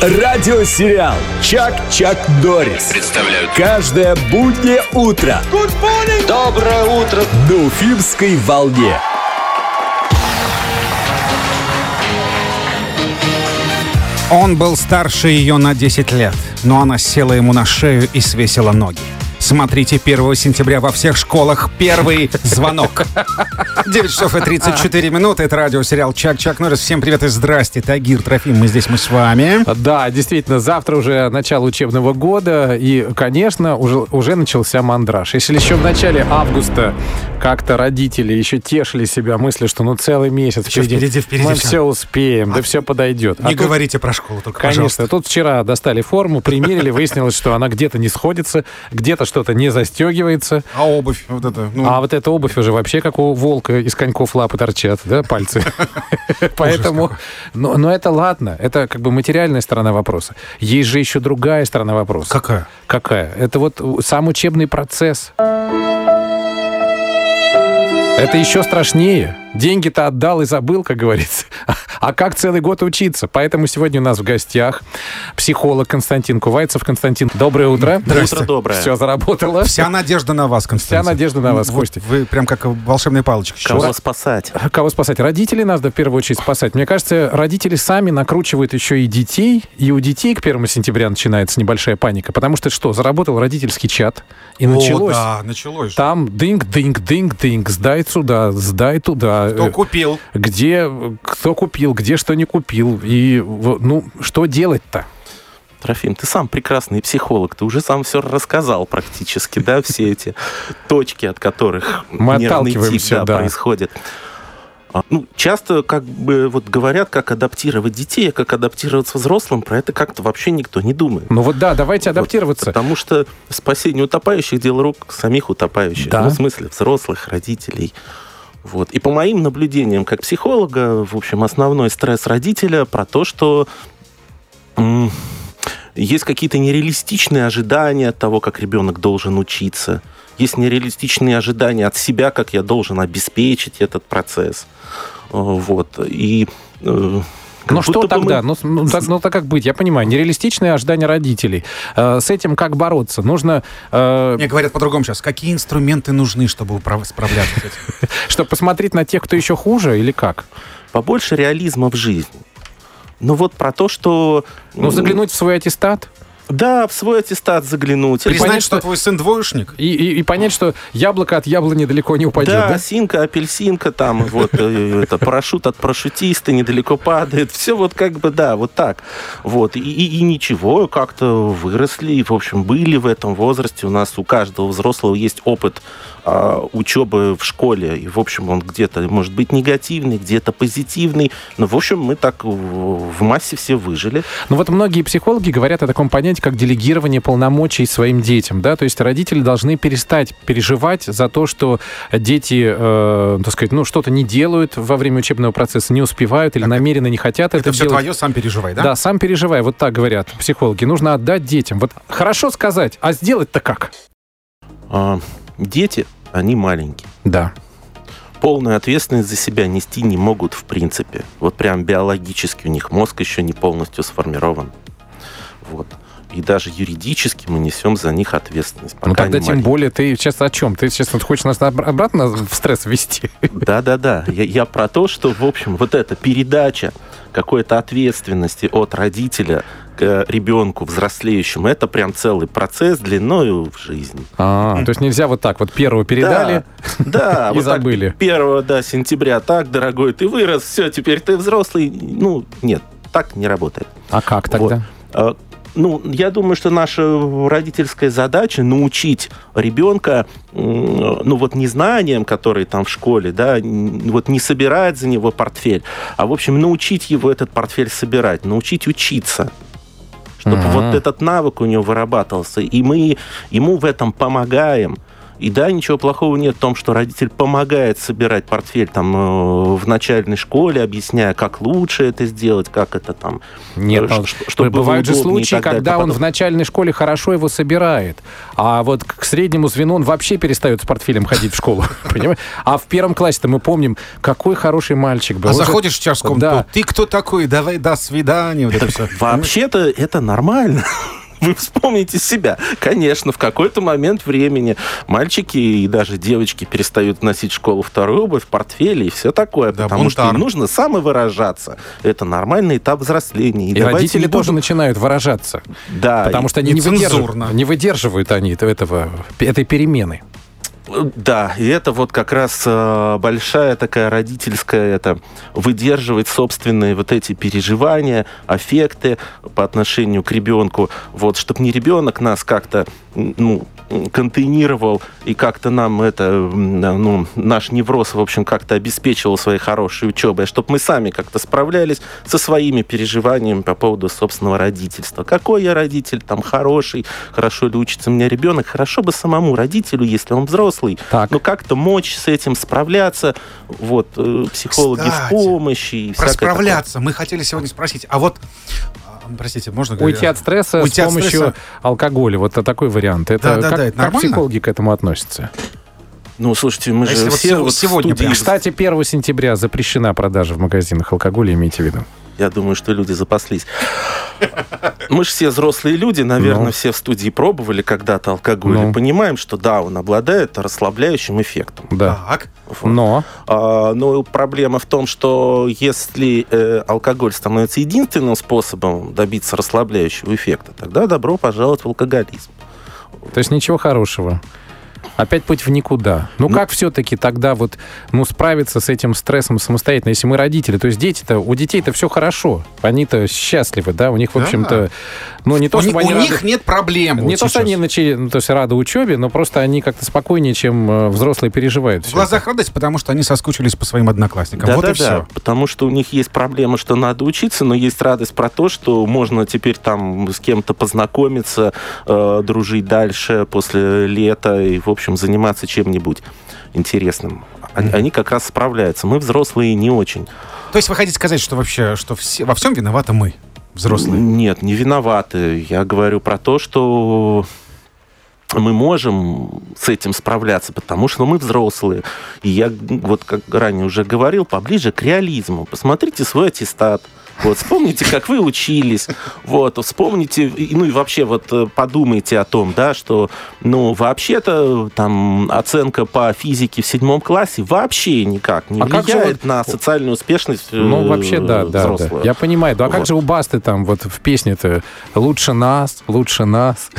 Радиосериал «Чак-Чак Дорис». Представляют Каждое буднее утро Доброе утро! на Уфимской волне. Он был старше ее на 10 лет, но она села ему на шею и свесила ноги. Смотрите 1 сентября во всех школах первый звонок. 9 часов и 34 минуты. Это радиосериал Чак-Чак Норрис. Всем привет и здрасте. Тагир, Трофим, мы здесь, мы с вами. Да, действительно, завтра уже начало учебного года, и, конечно, уже, уже начался мандраж. Если еще в начале августа как-то родители еще тешили себя мыслью, что ну целый месяц Еще впереди, впереди мы все успеем, да А все подойдет. Не А тут, говорите про школу, только, Конечно, пожалуйста. тут вчера достали форму, примерили, выяснилось, что она где-то не сходится, где-то что-то не застегивается. А обувь вот это, ну, А вот эта обувь уже вообще как у волка из коньков лапы торчат, да, пальцы. Поэтому, но, это ладно, это как бы материальная сторона вопроса. Есть же еще другая сторона вопроса. какая? Какая? Это вот сам учебный процесс. Это еще страшнее. Деньги-то отдал и забыл, как говорится. А как целый год учиться? Поэтому сегодня у нас в гостях психолог Константин Кувайцев. Константин, доброе утро. Здрасте. Утро доброе. Все заработало. Вся надежда на вас, Константин. Вся надежда на вас, Вот Костя. Вы прям как волшебная палочка. сейчас. Кого спасать? Кого спасать? Родителей надо в первую очередь спасать. Мне кажется, родители сами накручивают еще и детей, и у детей к 1 сентября начинается небольшая паника, потому что что, заработал родительский чат, и О, началось. да, началось. Там дынг-дынг-дынг-дынг, сдай сюда, сдай туда. Кто Э, купил? Где, кто купил, где что не купил. И, ну, что делать-то? Трофим, ты сам прекрасный психолог, ты уже сам все рассказал практически, да, все эти точки, от которых Мы нервный тик, да, да. происходит. А, Ну, часто как бы вот говорят, как адаптировать детей, а как адаптироваться взрослым, про это как-то вообще никто не думает. Ну вот да, давайте Вот, адаптироваться. потому что спасение утопающих – дело рук самих утопающих. Да. Ну, в смысле, взрослых, родителей. Вот. И по моим наблюдениям как психолога, в общем, основной стресс родителя про то, что есть какие-то нереалистичные ожидания от того, как ребенок должен учиться. Есть нереалистичные ожидания от себя, как я должен обеспечить этот процесс. Э, Вот. И э, как Ну что бы мы- тогда? Ну, ну, так, ну так как быть? Я понимаю, нереалистичные ожидания родителей. Э, с этим как бороться? Нужно, э, Мне говорят по-другому сейчас. Какие инструменты нужны, чтобы управ- справляться с этим? чтобы посмотреть на тех, кто еще хуже, или как? побольше реализма в жизни. Ну вот про то, что... Ну, заглянуть в свой аттестат Да, в свой аттестат заглянуть. Признать, понять, что что- твой сын двоечник? и, и- и понять, что яблоко от яблони далеко не упадет, Да, да? синка, апельсинка, там вот э, это парашют от парашютиста недалеко падает. Все вот как бы, да, вот так. Вот. И, и- и ничего, как-то выросли, и, в общем, были в этом возрасте. У нас у каждого взрослого есть опыт а, учебы в школе. И, в общем, он где-то может быть негативный, где-то позитивный. Но, в общем, мы так в массе все выжили. Ну вот многие психологи говорят о таком понятии, как делегирование полномочий своим детям, да, то есть родители должны перестать переживать за то, что дети, э, так сказать, ну что-то не делают во время учебного процесса, не успевают или намеренно не хотят это, Это все делать. твое, сам переживай, да? Да, сам переживай, вот так говорят психологи. Нужно отдать детям. Вот хорошо сказать, а сделать-то как? А, дети, они маленькие. Да. полную ответственность за себя нести не могут в принципе. Вот прям биологически у них мозг еще не полностью сформирован. Вот. И даже юридически мы несем за них ответственность. ну тогда тем маленькие. более ты сейчас о чем? Ты сейчас вот хочешь нас обра- обратно в стресс ввести? Да-да-да. Я, я про то, что, в общем, вот эта передача какой-то ответственности от родителя к э, ребенку взрослеющему, это прям целый процесс длиною в жизнь. А, то есть нельзя вот так вот первого передали. Да, И вот забыли. 1 да, сентября, так, дорогой, ты вырос, все, теперь ты взрослый. Ну, нет, так не работает. А как тогда? А, Ну, я думаю, что наша родительская задача научить ребенка, ну вот не знаниям, которые там в школе, да, вот не собирать за него портфель, а в общем научить его этот портфель собирать, научить учиться, чтобы Мгм. вот этот навык у него вырабатывался, и мы ему в этом помогаем. И да, ничего плохого нет в том, что родитель помогает собирать портфель там э, в начальной школе, объясняя, как лучше это сделать, как это там... Нет, э, ш- чтобы было бывают же случаи, так далее. когда он в начальной школе хорошо его собирает, а вот к среднему звену он вообще перестает с портфелем ходить в школу. Понимаешь? А в первом классе-то мы помним, какой хороший мальчик был. А заходишь в час в комнату, Да. ты кто такой, давай до свидания. Вообще-то это нормально. Вы вспомните себя. Конечно, в какой-то момент времени мальчики и даже девочки перестают носить в школу вторую обувь, портфели и все такое, Да, потому что им нужно самовыражаться. Это нормальный этап взросления. И давайте родители не тоже будем- начинают выражаться. Да, Потому и- что они не выдерживают, не выдерживают они этого, этой перемены. Да, и это вот как раз э, большая такая родительская, это выдерживать собственные вот эти переживания, аффекты по отношению к ребенку, вот, чтобы не ребенок нас как-то, ну, контейнировал и как-то нам это, ну, наш невроз, в общем, как-то обеспечивал своей хорошей учебой, чтобы мы сами как-то справлялись со своими переживаниями по поводу собственного родительства. Какой я родитель, там, хороший, хорошо ли учится у меня ребенок, хорошо бы самому родителю, если он взрослый, Так. ну, как-то мочь с этим справляться, вот, э, психологи в Кстати, помощи. и Про всякое такое. справляться. Мы хотели сегодня спросить, а вот, простите, можно говорить? Уйти от стресса Уйти с помощью стресса. алкоголя. Вот такой вариант. Это Да, да, как, да, это как нормально? психологи к этому относятся? Ну, слушайте, мы А же все вот сегодня студии- прям? Кстати, 1 сентября запрещена продажа в магазинах алкоголя, имейте в виду. Я думаю, что люди запаслись. Мы же все взрослые люди, наверное, Ну. все в студии пробовали когда-то алкоголь. Ну. И понимаем, что да, он обладает расслабляющим эффектом. Да. Так, Вот. Но А, но проблема в том, что если э, алкоголь становится единственным способом добиться расслабляющего эффекта, тогда добро пожаловать в алкоголизм. То есть ничего хорошего. Опять путь в никуда. Ну, Ну- как все-таки тогда вот, ну, справиться с этим стрессом самостоятельно, если мы родители? То есть дети-то, у детей-то все хорошо. Они-то счастливы, да? У них, в общем-то, ну, не то, у, чтобы у они них рады- нет проблем. Не вот то, что они начали, ну, то есть рады учебе, но просто они как-то спокойнее, чем э, взрослые переживают. В глазах радость, потому что они соскучились по своим одноклассникам. Да, вот да, и все. да, потому что у них есть проблема, что надо учиться, но есть радость про то, что можно теперь там с кем-то познакомиться, э, дружить дальше после лета и, в общем, заниматься чем-нибудь интересным. Они, они как раз справляются. Мы взрослые не очень. То есть вы хотите сказать, что вообще, что все, во всем виноваты мы, взрослые? Нет, не виноваты. Я говорю про то, что мы можем с этим справляться, потому что мы взрослые. И я, вот как ранее уже говорил, поближе к реализму. Посмотрите свой аттестат. Вот, вспомните, как вы учились. Вот, вспомните, ну и вообще вот э, подумайте о том, да, что, ну, вообще-то там оценка по физике в седьмом классе вообще никак не А как же влияет вот- на социальную успешность э, Ну, вообще, да, да, да. Я понимаю. Да, а как Вот. же у Басты там вот в песне-то «Лучше нас, лучше нас».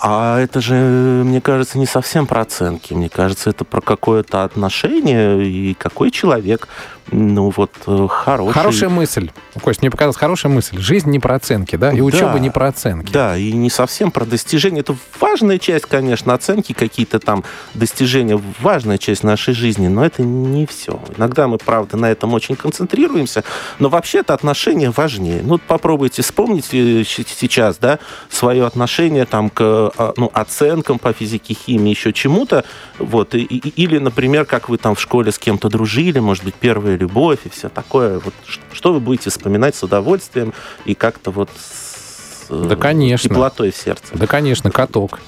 А это же, мне кажется, не совсем про оценки. Мне кажется, это про какое-то отношение и какой человек, ну вот, э, хороший. Хорошая мысль. Кость, мне показалась хорошая мысль. Жизнь не про оценки, да? И Да. учеба не про оценки. Да, и не совсем про достижения. Это важная часть, конечно, оценки, какие-то там достижения, важная часть нашей жизни, но это не все. Иногда мы, правда, на этом очень концентрируемся, но вообще-то отношения важнее. Ну, попробуйте вспомнить э, сейчас, да, свое отношение там к а, ну, оценкам по физике, химии, еще чему-то, вот, и- и- или, например, как вы там в школе с кем-то дружили, может быть, первая любовь и все такое. Вот, что вы будете вспоминать с удовольствием и как-то вот с э, Да, конечно. теплотой в сердце. Да, конечно, каток.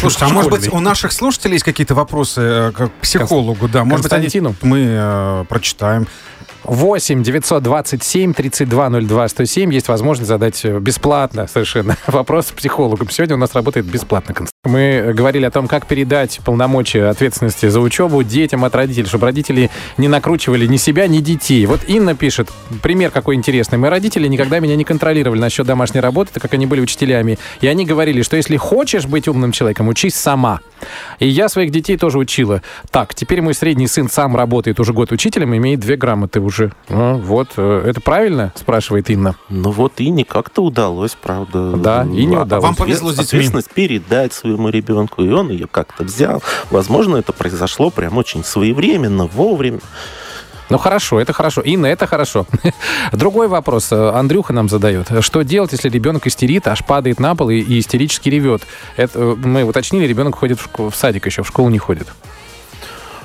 Слушайте, а может быть, у наших слушателей есть какие-то вопросы э, к психологу? Да, может быть, они- мы э, прочитаем. 8 927 3202 107 есть возможность задать э, бесплатно совершенно вопрос психологу. Сегодня у нас работает бесплатно. Мы говорили о том, как передать полномочия ответственности за учебу детям от родителей, чтобы родители не накручивали ни себя, ни детей. Вот Инна пишет, пример какой интересный. Мои родители никогда меня не контролировали насчет домашней работы, так как они были учителями. И они говорили, что если хочешь быть умным человеком, учись сама. И я своих детей тоже учила. Так, теперь мой средний сын сам работает уже год учителем, имеет две грамоты уже. А, вот, э, это правильно, спрашивает Инна. Ну вот и не как-то удалось, правда. Да, и не А удалось. Вам повезло с детьми. Ответственность передать своему ребенку, и он ее как-то взял. Возможно, это произошло прям очень своевременно, вовремя. Ну хорошо, это хорошо. Инна, это хорошо. Другой вопрос. э, Андрюха нам задает. Что делать, если ребенок истерит, аж падает на пол и, и истерически ревет? Это, э, мы уточнили, ребенок ходит в, в садик еще, в школу не ходит.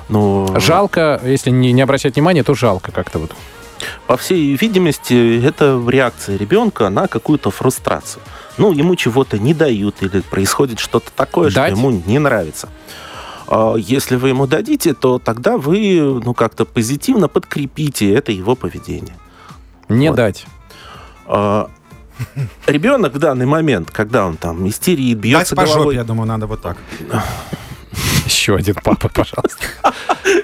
Но, Жалко, если не, не обращать внимания, то жалко как-то вот. по всей видимости, это реакция ребенка на какую-то фрустрацию. Ну, ему чего-то не дают или происходит что-то такое, Дать? что ему не нравится. А Если вы ему дадите, то тогда вы ну, как-то позитивно подкрепите это его поведение. Не Вот. дать. А, Ребенок в данный момент, когда он там истерит, Дать бьется по жопе, головой, я думаю, надо вот так. Еще один папа, пожалуйста.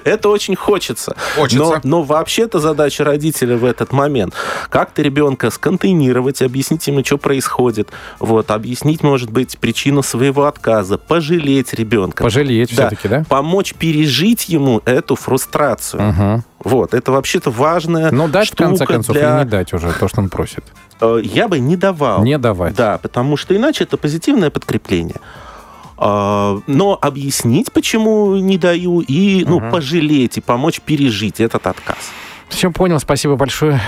это очень хочется. Хочется. Но, но вообще-то задача родителя в этот момент как-то ребенка сконтейнировать, объяснить ему, что происходит, вот, объяснить, может быть, причину своего отказа, пожалеть ребенка. Пожалеть все-таки, да? Помочь пережить ему эту фрустрацию. Мгм. Вот, это вообще-то важная Ну, дать, в штука конце концов, для- или не дать уже то, что он просит. Э, Я бы не давал. Не давать. Да, потому что иначе это позитивное подкрепление. А, Но объяснить, почему не даю, и ну, пожалеть, и помочь пережить этот отказ. Все понял, спасибо большое.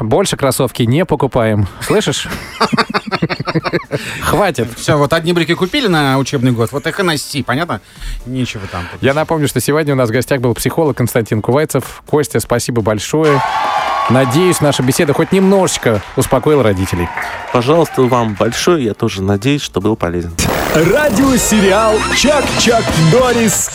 Больше кроссовки не покупаем. Слышишь? Хватит. Все, вот одни брюки купили на учебный год, вот их и носи, понятно? Нечего там. Я напомню, что сегодня у нас в гостях был психолог Константин Кувайцев. Костя, спасибо большое. Надеюсь, наша беседа хоть немножечко успокоила родителей. Пожалуйста, вам большое. Я тоже надеюсь, что был полезен. Радиосериал «Чак-Чак Дорис»